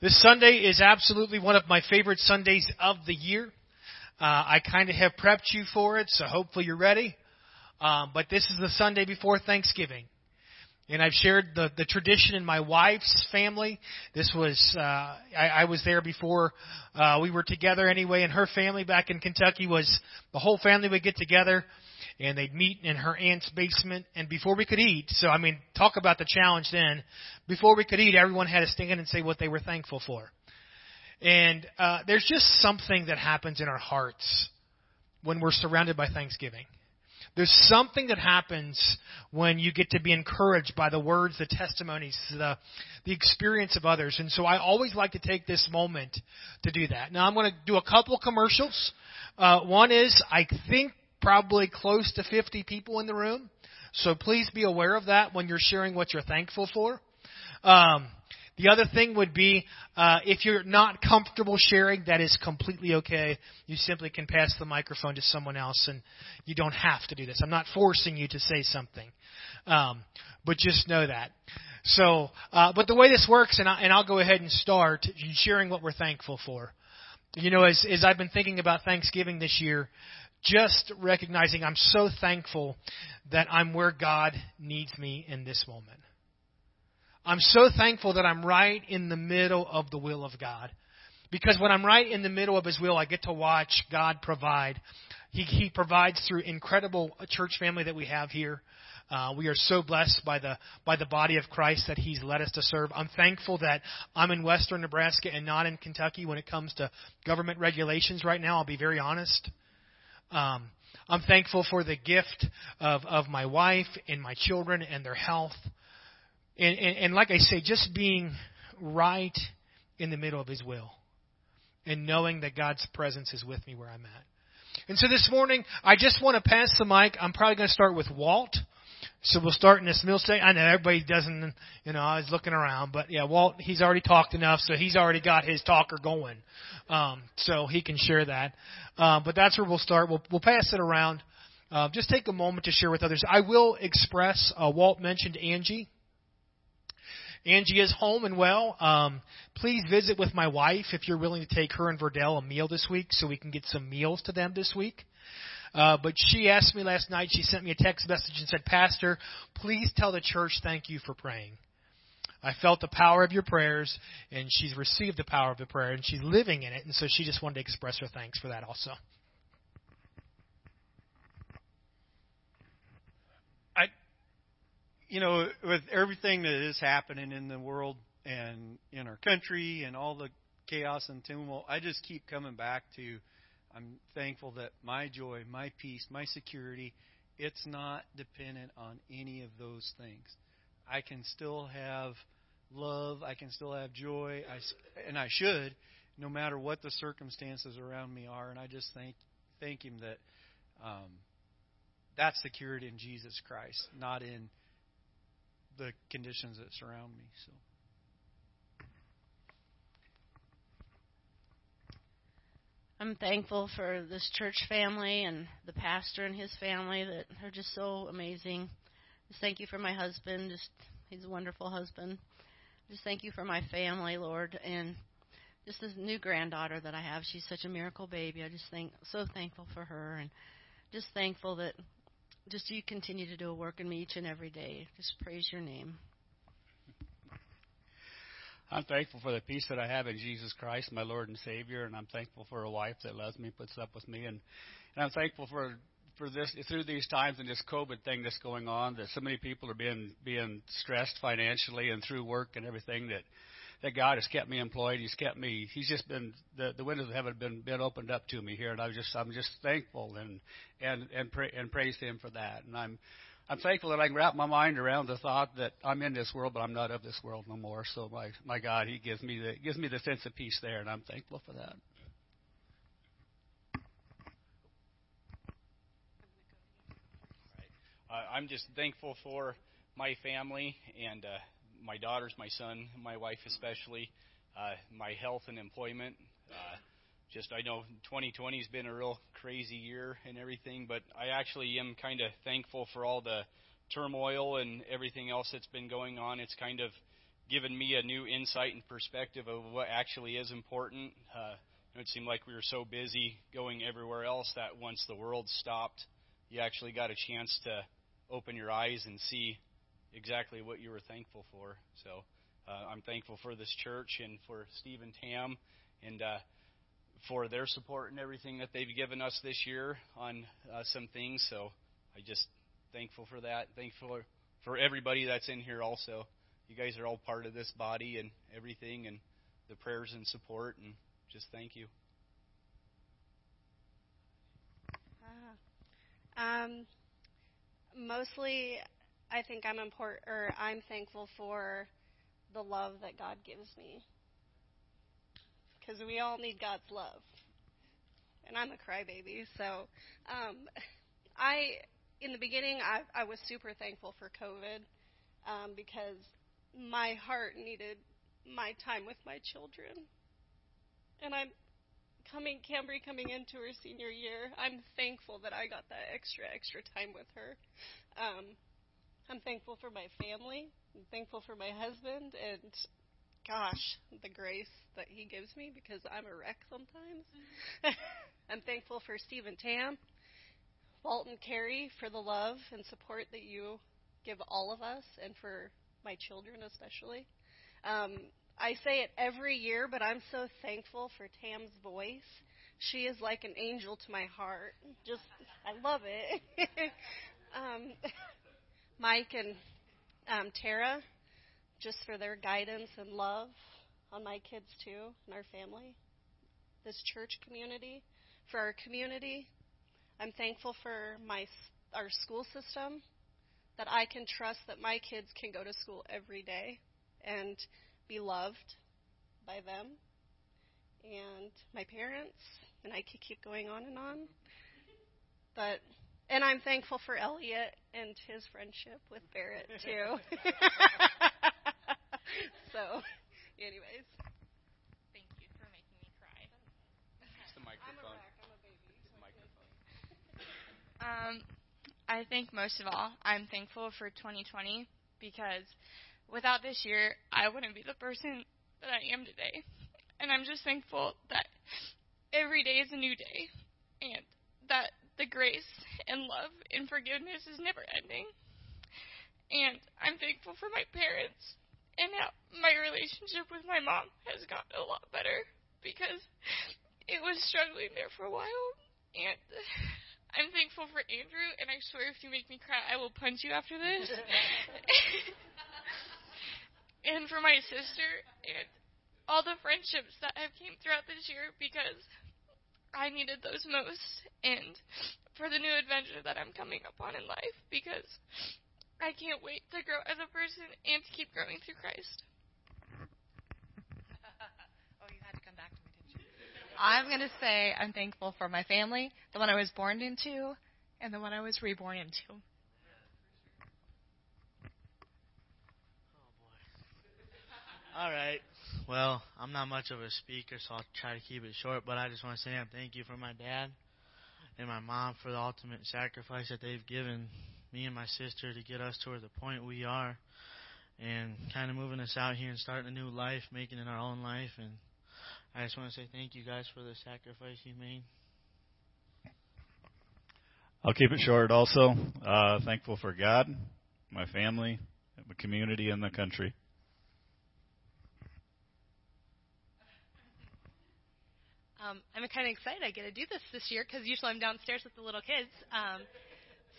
This Sunday is absolutely one of my favorite Sundays of the year. Uh, I kind of have prepped you for it, so hopefully you're ready. Um, but this is the Sunday before Thanksgiving. And I've shared the, the tradition in my wife's family. This was, uh, I, I was there before, uh, we were together anyway, and her family back in Kentucky was, the whole family would get together and they'd meet in her aunt's basement. And before we could eat, so I mean, talk about the challenge then. Before we could eat, everyone had to stand and say what they were thankful for. And uh, there's just something that happens in our hearts when we're surrounded by Thanksgiving. There's something that happens when you get to be encouraged by the words, the testimonies, the, the experience of others. And so I always like to take this moment to do that. Now I'm going to do a couple commercials. Uh, one is, I think probably close to 50 people in the room. So please be aware of that when you're sharing what you're thankful for. Um, the other thing would be uh, if you're not comfortable sharing, that is completely okay. You simply can pass the microphone to someone else, and you don't have to do this. I'm not forcing you to say something, um, but just know that. So, uh, but the way this works, and, I, and I'll go ahead and start sharing what we're thankful for. You know, as, as I've been thinking about Thanksgiving this year, just recognizing I'm so thankful that I'm where God needs me in this moment. I'm so thankful that I'm right in the middle of the will of God. Because when I'm right in the middle of His will, I get to watch God provide. He, he provides through incredible church family that we have here. Uh, we are so blessed by the by the body of Christ that He's led us to serve. I'm thankful that I'm in Western Nebraska and not in Kentucky when it comes to government regulations right now. I'll be very honest. Um, I'm thankful for the gift of, of my wife and my children and their health. And, and, and like I say, just being right in the middle of His will and knowing that God's presence is with me where I'm at. And so this morning, I just want to pass the mic. I'm probably going to start with Walt. So we'll start in this middle state. I know everybody doesn't, you know, I was looking around, but yeah, Walt, he's already talked enough, so he's already got his talker going. Um, so he can share that. Uh, but that's where we'll start. We'll, we'll pass it around. Uh, just take a moment to share with others. I will express, uh, Walt mentioned Angie. Angie is home and well. Um, please visit with my wife if you're willing to take her and Verdell a meal this week so we can get some meals to them this week. Uh, but she asked me last night, she sent me a text message and said, Pastor, please tell the church thank you for praying. I felt the power of your prayers, and she's received the power of the prayer, and she's living in it, and so she just wanted to express her thanks for that also. I, you know, with everything that is happening in the world and in our country and all the chaos and tumult, I just keep coming back to I'm thankful that my joy, my peace, my security, it's not dependent on any of those things. I can still have love, I can still have joy, I, and I should, no matter what the circumstances around me are. And I just thank thank Him that um, that's secured in Jesus Christ, not in the conditions that surround me. So. I'm thankful for this church family and the pastor and his family that are just so amazing. Just thank you for my husband. Just he's a wonderful husband. Just thank you for my family, Lord, and just this new granddaughter that I have. She's such a miracle baby. I just think so thankful for her and just thankful that just you continue to do a work in me each and every day. Just praise your name. I'm thankful for the peace that I have in Jesus Christ, my Lord and Savior, and I'm thankful for a wife that loves me, puts up with me, and and I'm thankful for for this through these times and this COVID thing that's going on that so many people are being being stressed financially and through work and everything that that God has kept me employed. He's kept me. He's just been the the windows of heaven have been been opened up to me here, and I'm just I'm just thankful and and and pray, and praise Him for that. And I'm I'm thankful that I can wrap my mind around the thought that I'm in this world, but I'm not of this world no more. So my my God, He gives me the gives me the sense of peace there, and I'm thankful for that. I'm just thankful for my family and uh, my daughters, my son, my wife especially, uh, my health and employment. Uh, just I know 2020 has been a real crazy year and everything, but I actually am kind of thankful for all the turmoil and everything else that's been going on. It's kind of given me a new insight and perspective of what actually is important. Uh, it seemed like we were so busy going everywhere else that once the world stopped, you actually got a chance to open your eyes and see exactly what you were thankful for. So uh, I'm thankful for this church and for Steve and Tam and uh, for their support and everything that they've given us this year on uh, some things. So I just thankful for that. Thankful for everybody that's in here also. You guys are all part of this body and everything and the prayers and support and just thank you. Uh, um, mostly, I think I'm important, or I'm thankful for the love that God gives me, because we all need God's love, and I'm a crybaby. So, um, I, in the beginning, I, I was super thankful for COVID um, because my heart needed my time with my children and I'm coming Cambry coming into her senior year. I'm thankful that I got that extra extra time with her. Um, I'm thankful for my family. I'm thankful for my husband and gosh, the grace that he gives me because I'm a wreck sometimes. I'm thankful for Steve and Tam, Walt and Carrie for the love and support that you give all of us and for my children especially. Um, I say it every year, but I'm so thankful for Tam's voice. She is like an angel to my heart. Just, I love it. um, Mike and um, Tara, just for their guidance and love on my kids too and our family. This church community, for our community. I'm thankful for my our school system that I can trust that my kids can go to school every day and be loved by them and my parents, and I could keep going on and on. But and I'm thankful for Elliot and his friendship with Barrett too. so, anyways. Thank you for making me cry. It's the microphone. It's the microphone. Um, I think most of all, I'm thankful for 2020 because without this year, I wouldn't be the person that I am today. And I'm just thankful that every day is a new day and that the grace and love and forgiveness is never ending. And I'm thankful for my parents and how my relationship with my mom has gotten a lot better because it was struggling there for a while. And I'm thankful for Andrew, and I swear if you make me cry, I will punch you after this. and for my sister and all the friendships that have came throughout this year because I needed those most and for the new adventure that I'm coming upon in life because I can't wait to grow as a person and to keep growing through Christ. oh, you had to come back to me, didn't you? I'm going to say I'm thankful for my family, the one I was born into, and the one I was reborn into. Oh boy. All right. Well, I'm not much of a speaker, so I'll try to keep it short. But I just want to say thank you for my dad and my mom for the ultimate sacrifice that they've given me and my sister to get us to the point we are, and kind of moving us out here and starting a new life, making it our own life. And I just want to say thank you guys for the sacrifice you made. I'll keep it short. Also, uh, thankful for God, my family, the community, and the country. Um, I'm kind of excited I get to do this this year because usually I'm downstairs with the little kids. Um,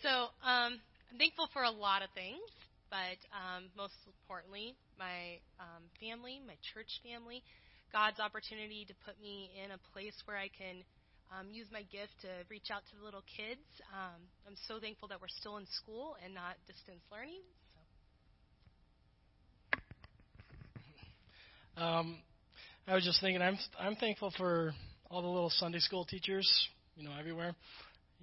so um, I'm thankful for a lot of things, but um, most importantly, my um, family, my church family, God's opportunity to put me in a place where I can um, use my gift to reach out to the little kids. Um, I'm so thankful that we're still in school and not distance learning. So. Um, I was just thinking, I'm I'm thankful for all the little Sunday school teachers, you know, everywhere.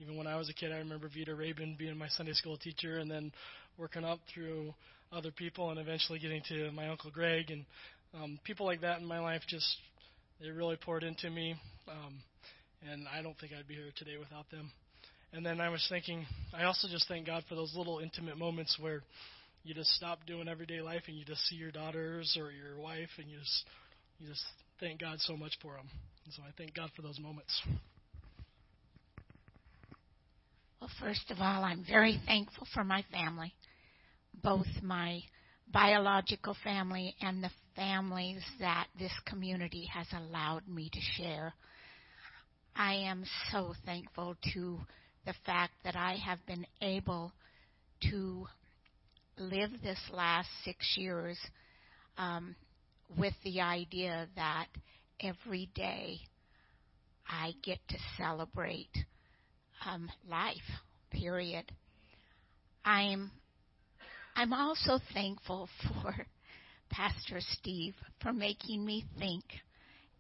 Even when I was a kid, I remember Vita Rabin being my Sunday school teacher, and then working up through other people, and eventually getting to my uncle Greg, and um, people like that in my life. Just they really poured into me, um, and I don't think I'd be here today without them. And then I was thinking, I also just thank God for those little intimate moments where you just stop doing everyday life and you just see your daughters or your wife and you just you just thank God so much for them. And so I thank God for those moments. Well, first of all, I'm very thankful for my family, both my biological family and the families that this community has allowed me to share. I am so thankful to the fact that I have been able to live this last six years um, with the idea that every day I get to celebrate um, life. Period. I'm I'm also thankful for Pastor Steve for making me think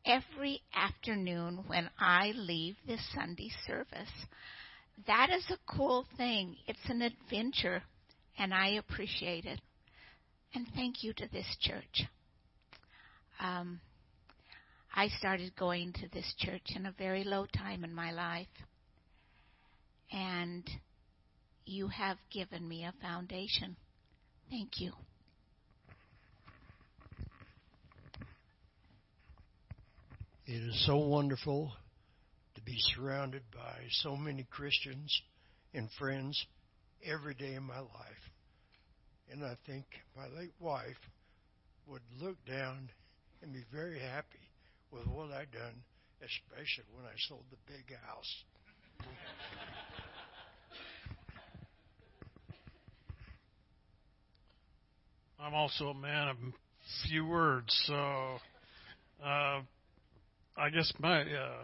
every afternoon when I leave this Sunday service. That is a cool thing. It's an adventure, and I appreciate it. And thank you to this church. Um, I started going to this church in a very low time in my life. And you have given me a foundation. Thank you. It is so wonderful to be surrounded by so many Christians and friends every day in my life. And I think my late wife would look down and be very happy with what I'd done, especially when I sold the big house. I'm also a man of few words, so uh, I guess my uh,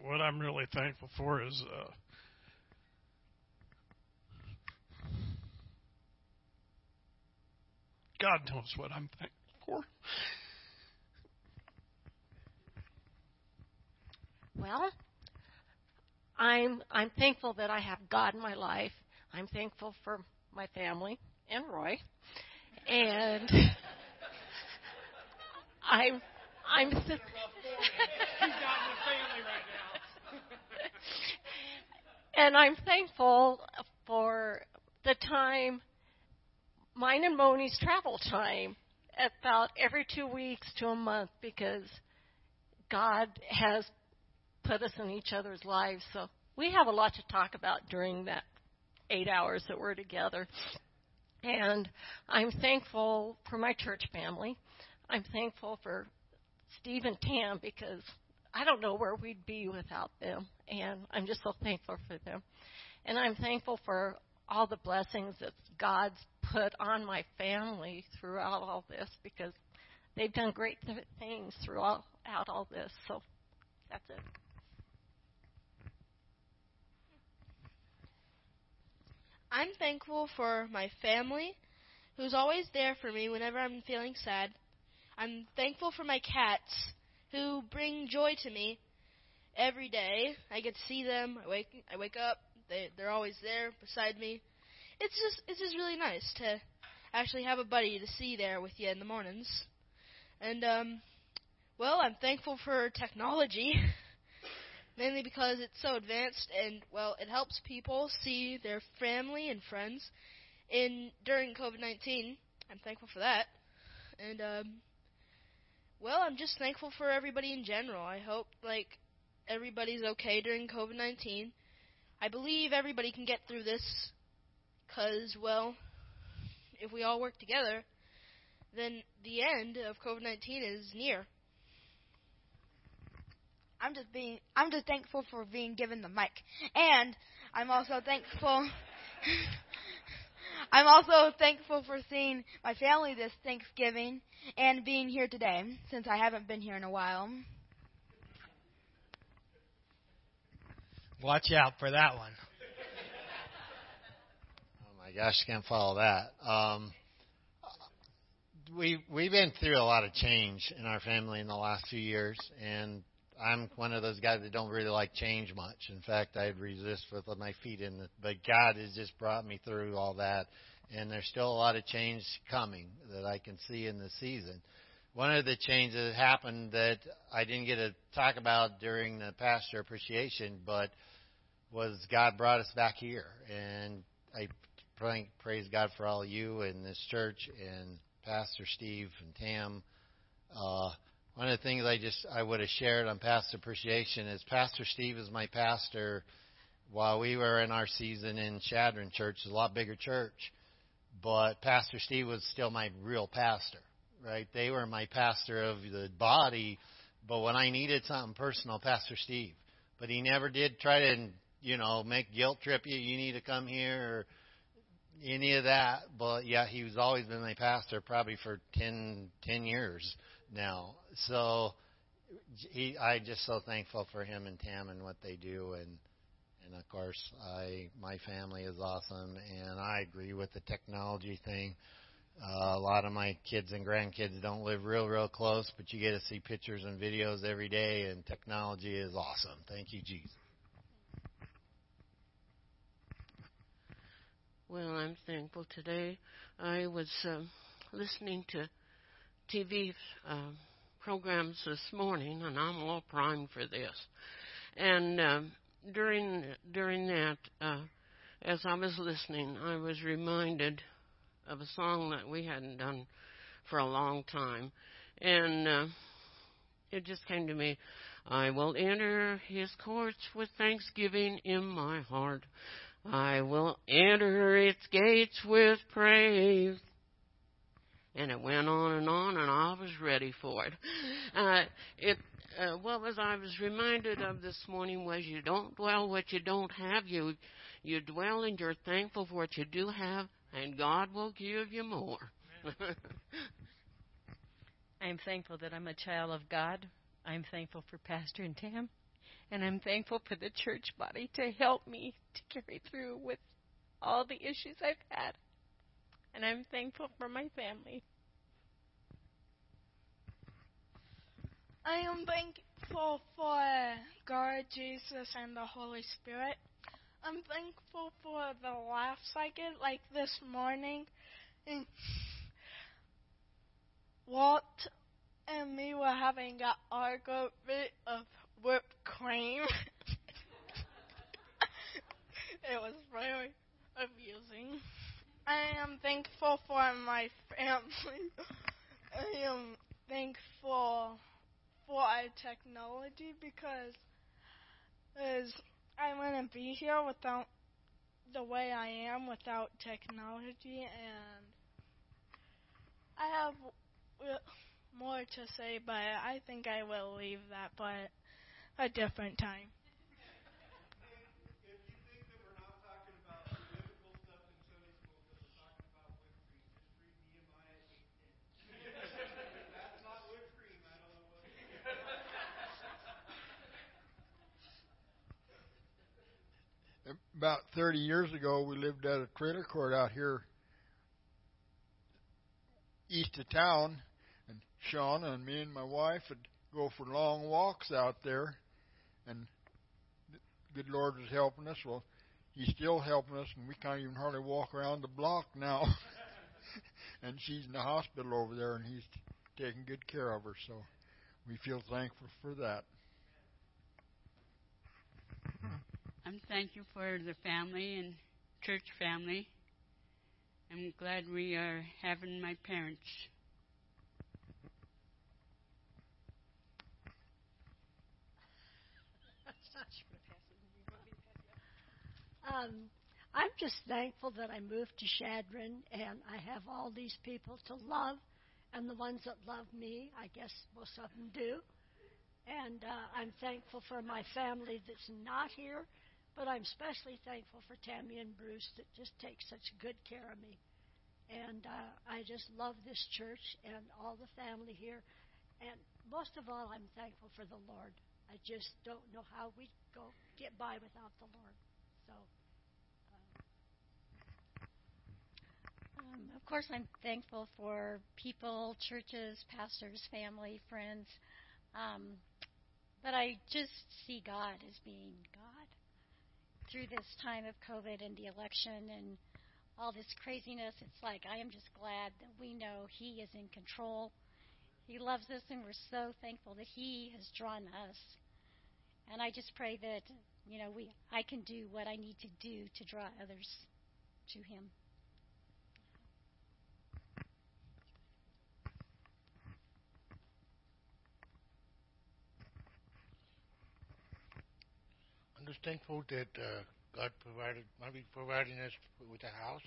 what I'm really thankful for is uh, God knows what I'm thankful for. Well, I'm I'm thankful that I have God in my life. I'm thankful for my family and Roy, and I'm I'm. He's not in the family right now. and I'm thankful for the time, mine and Moni's travel time, about every two weeks to a month, because God has put us in each other's lives. So we have a lot to talk about during that eight hours that we're together. And I'm thankful for my church family. I'm thankful for Steve and Tam because I don't know where we'd be without them. And I'm just so thankful for them. And I'm thankful for all the blessings that God's put on my family throughout all this because they've done great th- things throughout all this. So that's it. I'm thankful for my family, who's always there for me whenever I'm feeling sad. I'm thankful for my cats, who bring joy to me every day. I get to see them. I wake I wake up. They they're always there beside me. It's just it's just really nice to actually have a buddy to see there with you in the mornings. And um well, I'm thankful for technology. mainly because it's so advanced and well, it helps people see their family and friends in during COVID-19. I'm thankful for that. And um well, I'm just thankful for everybody in general. I hope like everybody's okay during COVID-19. I believe everybody can get through this cuz well, if we all work together, then the end of COVID-19 is near. I'm just being I'm just thankful for being given the mic. And I'm also thankful I'm also thankful for seeing my family this Thanksgiving and being here today since I haven't been here in a while. Watch out for that one. Oh my gosh, can't follow that. Um, we we've been through a lot of change in our family in the last few years, and I'm one of those guys that don't really like change much. In fact, I'd resist with my feet in it. But God has just brought me through all that, and there's still a lot of change coming that I can see in the season. One of the changes that happened that I didn't get to talk about during the pastor appreciation, but was God brought us back here, and I pray, praise God for all you in this church and Pastor Steve and Tam. Uh, one of the things I just I would have shared on Pastor Appreciation is Pastor Steve is my pastor. While we were in our season in Chadron Church, a lot bigger church, but Pastor Steve was still my real pastor. Right? They were my pastor of the body, but when I needed something personal, Pastor Steve. But he never did try to, you know, make guilt trip you. You need to come here or any of that. But yeah, he's always been my pastor, probably for ten ten years now. So he, I just so thankful for him and Tam and what they do, and and of course, I my family is awesome, and I agree with the technology thing. Uh, a lot of my kids and grandkids don't live real, real close, but you get to see pictures and videos every day, and technology is awesome. Thank you, Jesus. Well, I'm thankful today. I was uh, listening to TV uh, programs this morning, and I'm all primed for this. And uh, during during that, uh, as I was listening, I was reminded of a song that we hadn't done for a long time, and uh, it just came to me. I will enter his courts with thanksgiving in my heart. I will enter its gates with praise. And it went on and on, and I was ready for it. Uh, it uh, what was I was reminded of this morning was you don't dwell what you don't have. You you dwell and you're thankful for what you do have, and God will give you more. I'm thankful that I'm a child of God. I'm thankful for Pastor and Tam. And I'm thankful for the church body to help me to carry through with all the issues I've had. And I'm thankful for my family. I am thankful for God, Jesus, and the Holy Spirit. I'm thankful for the laughs I get, like this morning. And Walt and me were having an argument of whipped cream. it was very amusing. I am thankful for my family. I am thankful for technology because is I wouldn't be here without the way I am without technology and I have more to say but I think I will leave that but a different time. About 30 years ago, we lived at a trailer court out here east of town, and Sean and me and my wife would go for long walks out there and the good Lord was helping us. Well, He's still helping us, and we can't even hardly walk around the block now. and she's in the hospital over there, and He's taking good care of her. So we feel thankful for that. I'm thankful for the family and church family. I'm glad we are having my parents Um, I'm just thankful that I moved to Chadron and I have all these people to love, and the ones that love me, I guess most of them do. And uh, I'm thankful for my family that's not here, but I'm especially thankful for Tammy and Bruce that just take such good care of me. And uh, I just love this church and all the family here. And most of all, I'm thankful for the Lord. I just don't know how we go get by without the Lord. So. Um, of course, I'm thankful for people, churches, pastors, family, friends. Um, but I just see God as being God. Through this time of COVID and the election and all this craziness, it's like I am just glad that we know He is in control. He loves us, and we're so thankful that He has drawn us. And I just pray that you know we I can do what I need to do to draw others to Him. Just thankful that uh, God provided, might be providing us with a house,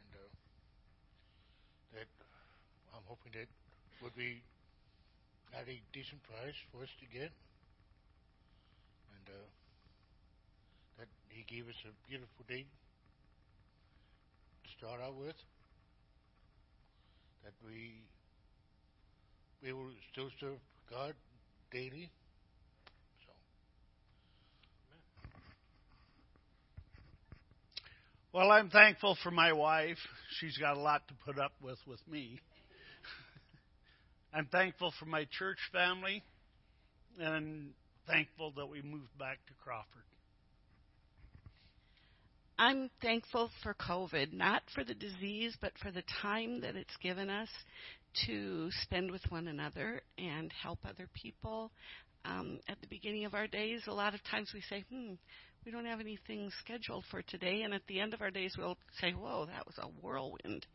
and uh, that I'm hoping that would be at a decent price for us to get, and uh, that He gave us a beautiful day to start out with. That we we will still serve God daily. Well, I'm thankful for my wife. She's got a lot to put up with with me. I'm thankful for my church family and thankful that we moved back to Crawford. I'm thankful for COVID, not for the disease, but for the time that it's given us to spend with one another and help other people. Um, at the beginning of our days, a lot of times we say, hmm, we don't have anything scheduled for today. And at the end of our days, we'll say, whoa, that was a whirlwind.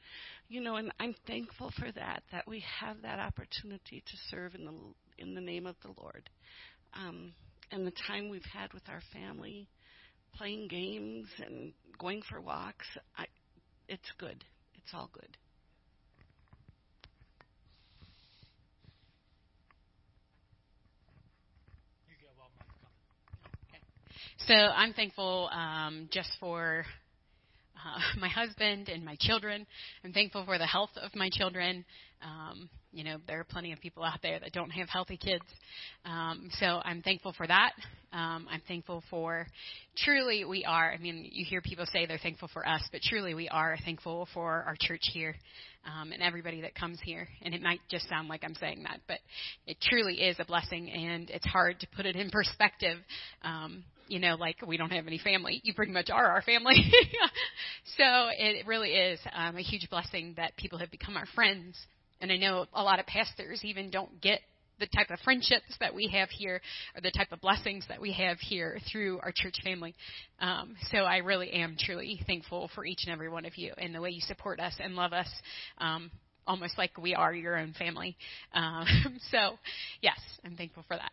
You know, and I'm thankful for that, that we have that opportunity to serve in the, in the name of the Lord. Um, and the time we've had with our family, playing games and going for walks, I, it's good. It's all good. So I'm thankful um, just for uh, my husband and my children. I'm thankful for the health of my children. Um, you know, there are plenty of people out there that don't have healthy kids. Um, so I'm thankful for that. Um, I'm thankful for truly we are. I mean, you hear people say they're thankful for us, but truly we are thankful for our church here um, and everybody that comes here. And it might just sound like I'm saying that, but it truly is a blessing, and it's hard to put it in perspective. Um, you know, like we don't have any family. You pretty much are our family. so it really is um, a huge blessing that people have become our friends and I know a lot of pastors even don't get the type of friendships that we have here or the type of blessings that we have here through our church family. Um, so I really am truly thankful for each and every one of you and the way you support us and love us. Um, almost like we are your own family. Um, so, yes, I'm thankful for that.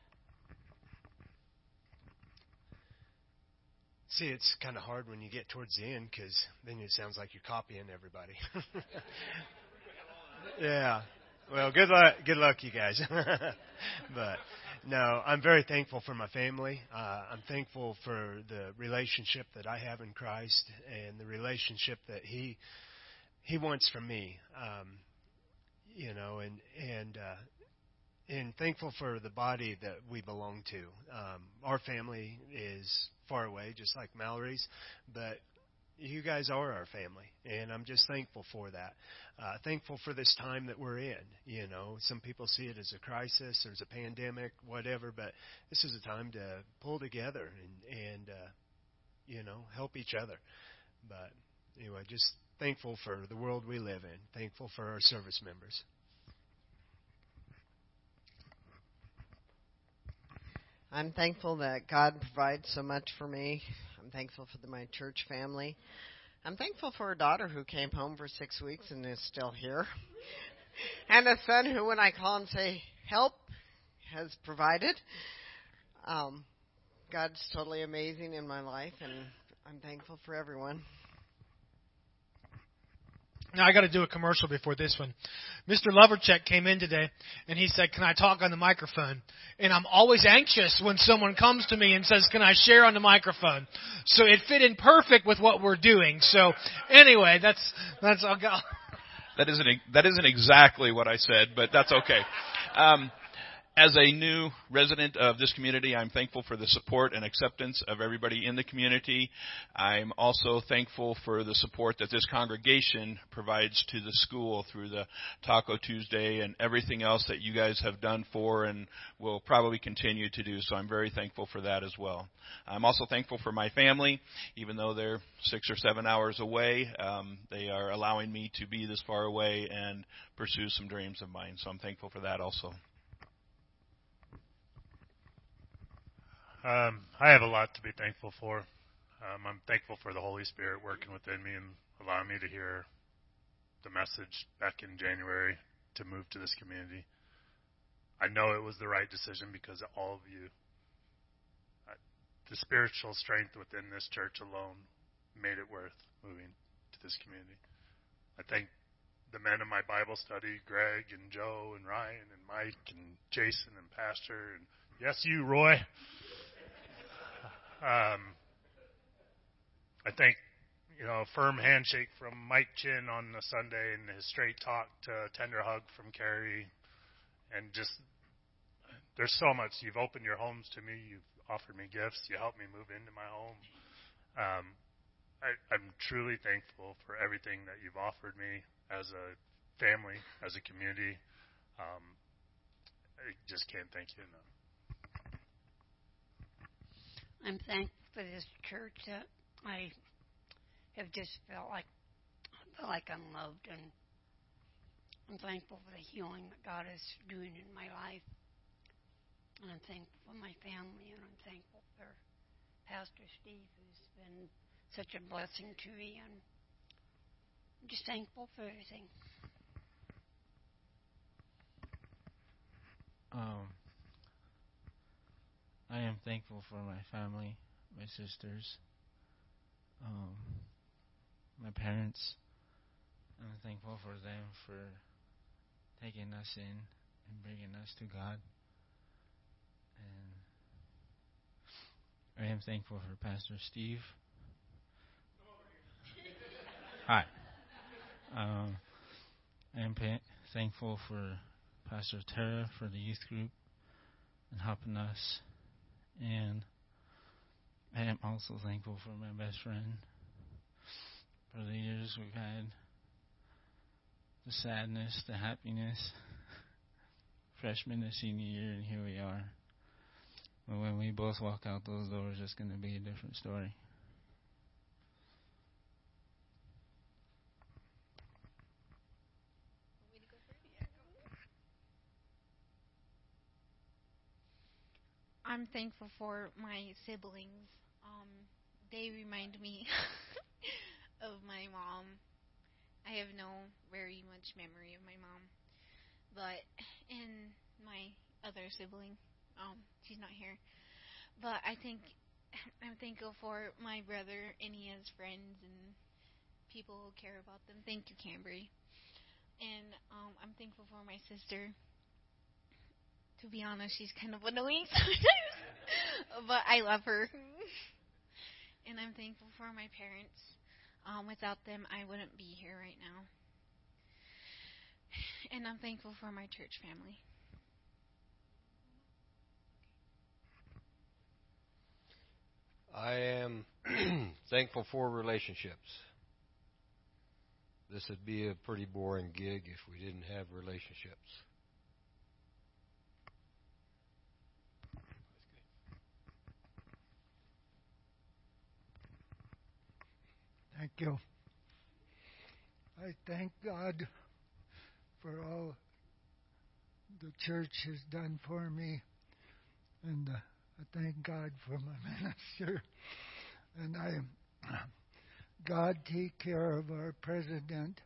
See, it's kind of hard when you get towards the end because then it sounds like you're copying everybody. yeah. Well, good luck, good luck, you guys. but no, I'm very thankful for my family. Uh, I'm thankful for the relationship that I have in Christ and the relationship that He He wants from me. Um, you know, and and uh, and thankful for the body that we belong to. Um, our family is far away, just like Mallory's, but you guys are our family, and I'm just thankful for that. Uh, thankful for this time that we're in. You know, some people see it as a crisis, there's a pandemic, whatever, but this is a time to pull together and and uh, you know help each other. But anyway, just thankful for the world we live in. Thankful for our service members. I'm thankful that God provides so much for me I'm thankful for the, my church family. I'm thankful for a daughter who came home for six weeks and is still here. and a son who, when I call and say, help, has provided. Um, God's totally amazing in my life, and I'm thankful for everyone. Now I got to do a commercial before this one. Mr. Lovercheck came in today and he said, "Can I talk on the microphone?" And I'm always anxious when someone comes to me and says, "Can I share on the microphone?" So it fit in perfect with what we're doing. So anyway, that's that's all. That isn't that isn't exactly what I said, but that's okay. Um, as a new resident of this community, I'm thankful for the support and acceptance of everybody in the community. I'm also thankful for the support that this congregation provides to the school through the Taco Tuesday and everything else that you guys have done for and will probably continue to do. So I'm very thankful for that as well. I'm also thankful for my family, even though they're six or seven hours away. Um, they are allowing me to be this far away and pursue some dreams of mine. So I'm thankful for that also. Um, I have a lot to be thankful for. Um, I'm thankful for the Holy Spirit working within me and allowing me to hear the message back in January to move to this community. I know it was the right decision because all of you. The spiritual strength within this church alone made it worth moving to this community. I thank the men in my Bible study, Greg and Joe and Ryan and Mike and Jason and Pastor and yes, you, Roy. Um, I thank you know a firm handshake from Mike Chin on the Sunday and his straight talk to a tender hug from Carrie, and just there's so much. You've opened your homes to me. You've offered me gifts. You helped me move into my home. Um, I, I'm truly thankful for everything that you've offered me as a family, as a community. Um, I just can't thank you enough. I'm thankful for this church that I have just felt like felt like I'm loved, and I'm thankful for the healing that God is doing in my life. And I'm thankful for my family, and I'm thankful for Pastor Steve, who's been such a blessing to me, and I'm just thankful for everything. Um, I am thankful for my family, my sisters, um, my parents. I'm thankful for them for taking us in and bringing us to God. And I am thankful for Pastor Steve. Hi. Um, I am pa- thankful for Pastor Tara for the youth group and helping us. And I am also thankful for my best friend for the years we've had the sadness, the happiness, freshman to senior year, and here we are. But when we both walk out those doors, it's going to be a different story. I'm thankful for my siblings. Um, they remind me of my mom. I have no very much memory of my mom, but in my other sibling, um, she's not here. But I think I'm thankful for my brother and his friends and people who care about them. Thank you, Cambry. And um, I'm thankful for my sister to be honest, she's kind of annoying sometimes, but I love her. and I'm thankful for my parents. Um, without them, I wouldn't be here right now. And I'm thankful for my church family. I am thankful for relationships. This would be a pretty boring gig if we didn't have relationships. Thank you. I thank God for all the church has done for me, and uh, I thank God for my minister. And I, God take care of our president.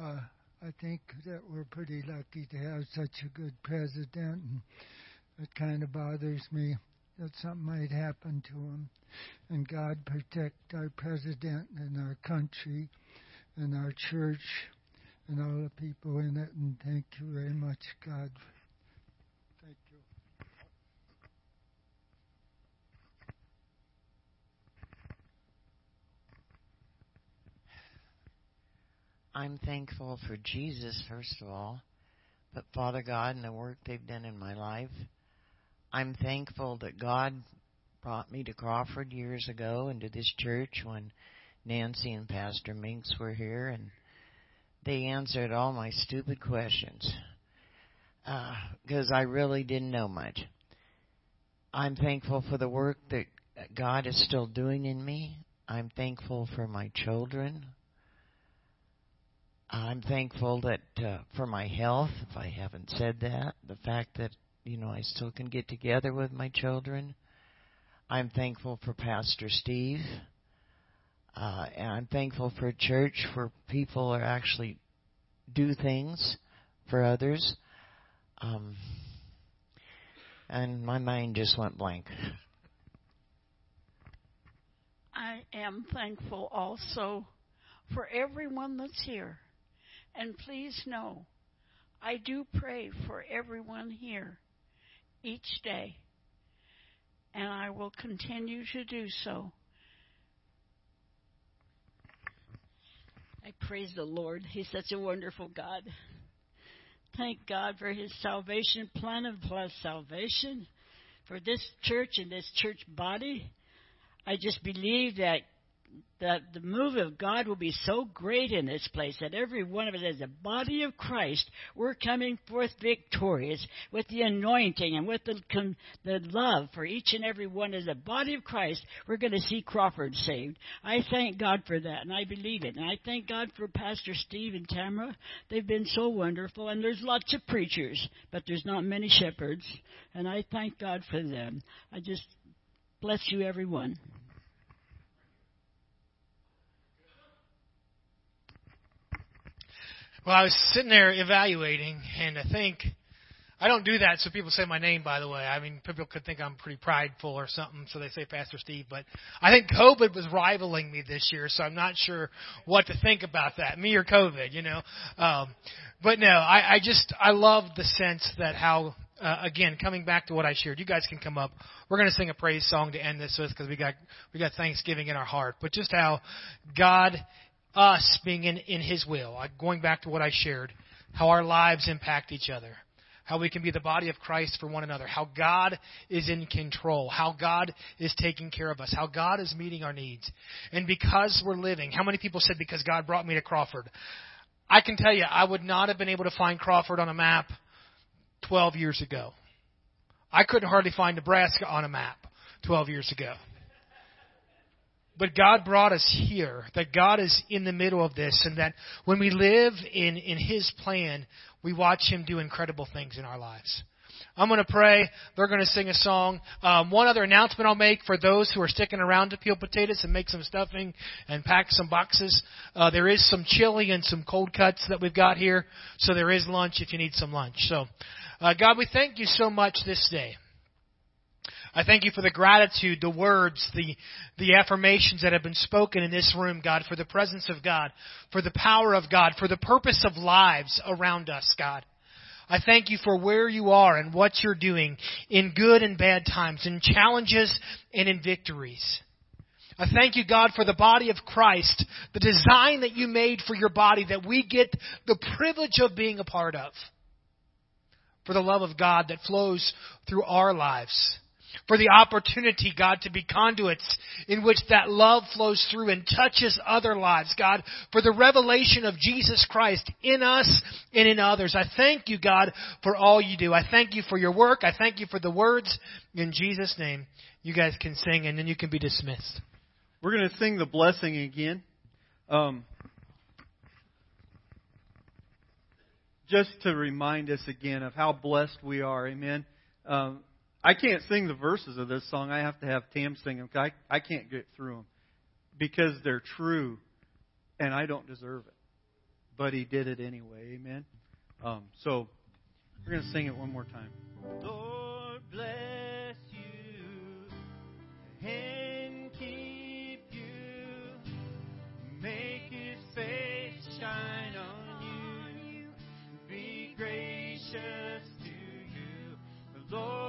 Uh, I think that we're pretty lucky to have such a good president, and it kind of bothers me that something might happen to him. And God protect our president and our country and our church and all the people in it. And thank you very much, God. Thank you. I'm thankful for Jesus, first of all, but Father God and the work they've done in my life. I'm thankful that God brought me to Crawford years ago and to this church when Nancy and Pastor Minks were here, and they answered all my stupid questions because uh, I really didn't know much. I'm thankful for the work that God is still doing in me. I'm thankful for my children. I'm thankful that uh, for my health, if I haven't said that, the fact that you know I still can get together with my children. I'm thankful for Pastor Steve. Uh, and I'm thankful for a church where people are actually do things for others. Um, and my mind just went blank. I am thankful also for everyone that's here. And please know, I do pray for everyone here each day. And I will continue to do so. I praise the Lord. He's such a wonderful God. Thank God for His salvation plan of plus salvation for this church and this church body. I just believe that that the move of God will be so great in this place that every one of us as a body of Christ, we're coming forth victorious with the anointing and with the, the love for each and every one as a body of Christ. We're going to see Crawford saved. I thank God for that and I believe it. And I thank God for Pastor Steve and Tamara. They've been so wonderful and there's lots of preachers, but there's not many shepherds. And I thank God for them. I just bless you everyone. Well, I was sitting there evaluating, and I think I don't do that so people say my name. By the way, I mean people could think I'm pretty prideful or something, so they say Pastor Steve. But I think COVID was rivaling me this year, so I'm not sure what to think about that, me or COVID, you know. Um, but no, I, I just I love the sense that how uh, again coming back to what I shared. You guys can come up. We're going to sing a praise song to end this with because we got we got Thanksgiving in our heart. But just how God us being in, in His will, going back to what I shared, how our lives impact each other, how we can be the body of Christ for one another, how God is in control, how God is taking care of us, how God is meeting our needs. And because we're living, how many people said, because God brought me to Crawford? I can tell you, I would not have been able to find Crawford on a map 12 years ago. I couldn't hardly find Nebraska on a map 12 years ago. But God brought us here, that God is in the middle of this, and that when we live in, in His plan, we watch Him do incredible things in our lives. I'm going to pray. They're going to sing a song. Um, one other announcement I'll make for those who are sticking around to peel potatoes and make some stuffing and pack some boxes. Uh, there is some chili and some cold cuts that we've got here, so there is lunch if you need some lunch. So, uh, God, we thank you so much this day. I thank you for the gratitude, the words, the, the affirmations that have been spoken in this room, God, for the presence of God, for the power of God, for the purpose of lives around us, God. I thank you for where you are and what you're doing in good and bad times, in challenges and in victories. I thank you, God, for the body of Christ, the design that you made for your body that we get the privilege of being a part of. For the love of God that flows through our lives for the opportunity, God, to be conduits in which that love flows through and touches other lives, God, for the revelation of Jesus Christ in us and in others. I thank you, God, for all you do. I thank you for your work. I thank you for the words. In Jesus' name, you guys can sing and then you can be dismissed. We're going to sing the blessing again. Um, just to remind us again of how blessed we are. Amen. Um, I can't sing the verses of this song. I have to have Tam sing them. I, I can't get through them because they're true, and I don't deserve it. But He did it anyway. Amen. Um, so we're going to sing it one more time. Lord bless you and keep you. Make His face shine on you. Be gracious to you. Lord Lord.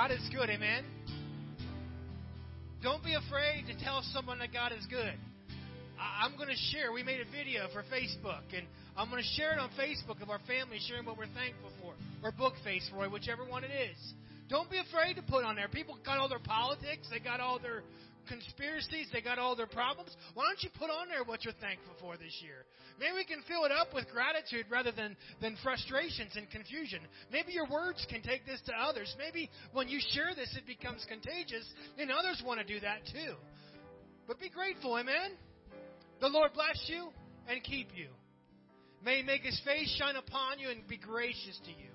God is good, amen? Don't be afraid to tell someone that God is good. I'm going to share. We made a video for Facebook, and I'm going to share it on Facebook of our family sharing what we're thankful for, or book face, Roy, whichever one it is. Don't be afraid to put on there. People got all their politics, they got all their conspiracies, they got all their problems. Why don't you put on there what you're thankful for this year? Maybe we can fill it up with gratitude rather than, than frustrations and confusion. Maybe your words can take this to others. Maybe when you share this, it becomes contagious, and others want to do that too. But be grateful, amen? The Lord bless you and keep you. May He make His face shine upon you and be gracious to you.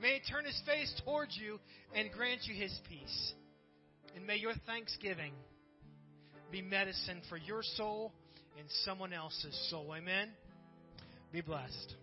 May He turn His face towards you and grant you His peace. And may your thanksgiving be medicine for your soul and someone else's soul. Amen. Be blessed.